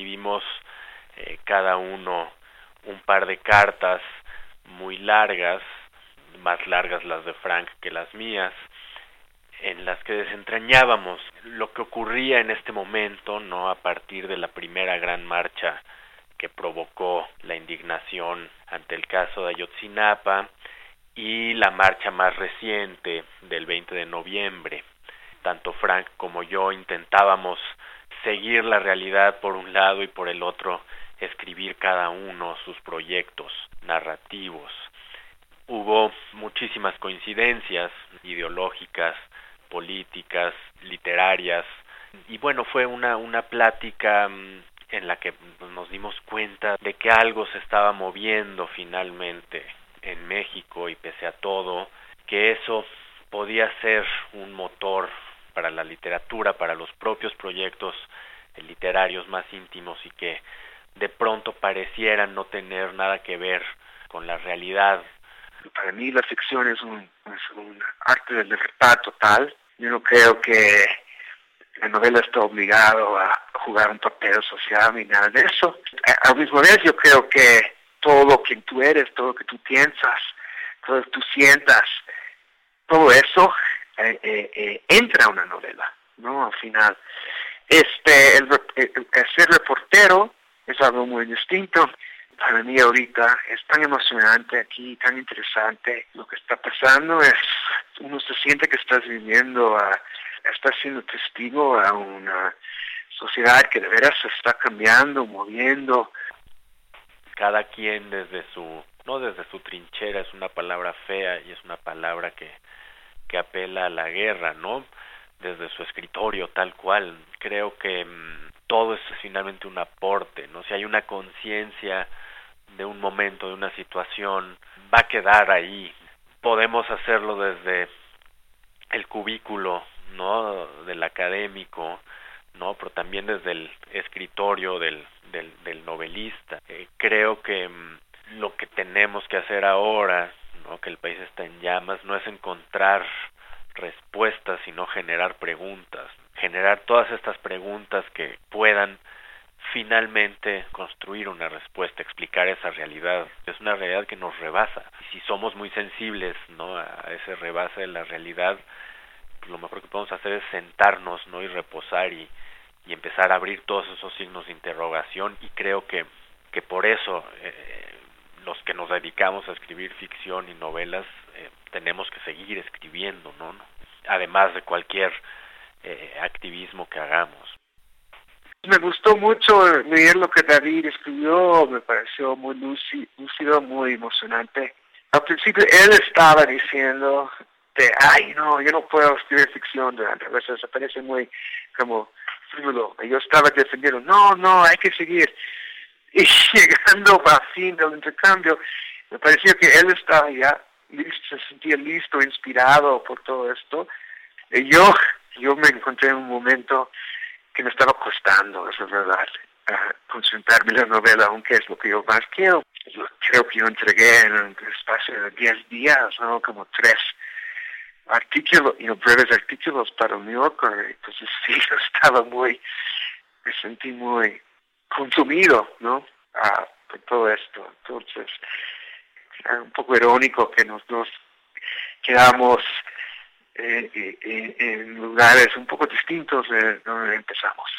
escribimos eh, cada uno un par de cartas muy largas, más largas las de Frank que las mías, en las que desentrañábamos lo que ocurría en este momento, no a partir de la primera gran marcha que provocó la indignación ante el caso de Ayotzinapa y la marcha más reciente del 20 de noviembre. Tanto Frank como yo intentábamos seguir la realidad por un lado y por el otro escribir cada uno sus proyectos narrativos. Hubo muchísimas coincidencias ideológicas, políticas, literarias, y bueno, fue una, una plática mm, en la que nos dimos cuenta de que algo se estaba moviendo finalmente en México y pese a todo, que eso podía ser un motor para la literatura, para los propios proyectos literarios más íntimos y que de pronto parecieran no tener nada que ver con la realidad. Para mí la ficción es un, arte de libertad total. Yo no creo que la novela está obligado a jugar un papel social ni nada de eso. Al mismo vez yo creo que todo lo que tú eres, todo lo que tú piensas, todo lo que tú sientas, todo eso eh, eh, eh, entra a una novela, ¿no? Al final. Este, el, ser reportero es algo muy distinto. Para mí ahorita es tan emocionante aquí, tan interesante. Lo que está pasando es, uno se siente que estás viviendo, a, estás siendo testigo a una sociedad que de veras se está cambiando, moviendo. Cada quien desde su, no desde su trinchera, es una palabra fea y es una palabra que, que apela a la guerra, ¿no? desde su escritorio tal cual. Creo que mm, todo es finalmente un aporte, ¿no? Si hay una conciencia de un momento, de una situación, va a quedar ahí. Podemos hacerlo desde el cubículo, ¿no? Del académico, ¿no? Pero también desde el escritorio del, del, del novelista. Eh, creo que mm, lo que tenemos que hacer ahora, Que el país está en llamas, no es encontrar respuestas, sino generar preguntas, generar todas estas preguntas que puedan finalmente construir una respuesta, explicar esa realidad. Es una realidad que nos rebasa. Si somos muy sensibles ¿no? a ese rebase de la realidad, pues lo mejor que podemos hacer es sentarnos ¿no? y reposar y, y empezar a abrir todos esos signos de interrogación y creo que, que por eso eh, los que nos dedicamos a escribir ficción y novelas eh, tenemos que seguir escribiendo, ¿no? Además de cualquier eh, activismo que hagamos. Me gustó mucho leer lo que David escribió, me pareció muy lúcido, muy emocionante. Al principio él estaba diciendo de, ay, no, yo no puedo escribir ficción, a veces parece muy como frívolo. Yo estaba defendiendo, no, no, hay que seguir. Y llegando a fin del intercambio, me pareció que él estaba ya se sentía listo, inspirado por todo esto. Y yo, yo me encontré en un momento que me estaba costando, eso es verdad, concentrarme en la novela, aunque es lo que yo más quiero. Creo que yo entregué en un espacio de 10 días, ¿no? como tres artículos, y breves artículos para el New Yorker. Entonces sí, yo estaba muy, me sentí muy consumido, ¿no? Ah, por todo esto. Entonces, un poco irónico que nos quedamos eh, eh, eh, en lugares un poco distintos de donde empezamos.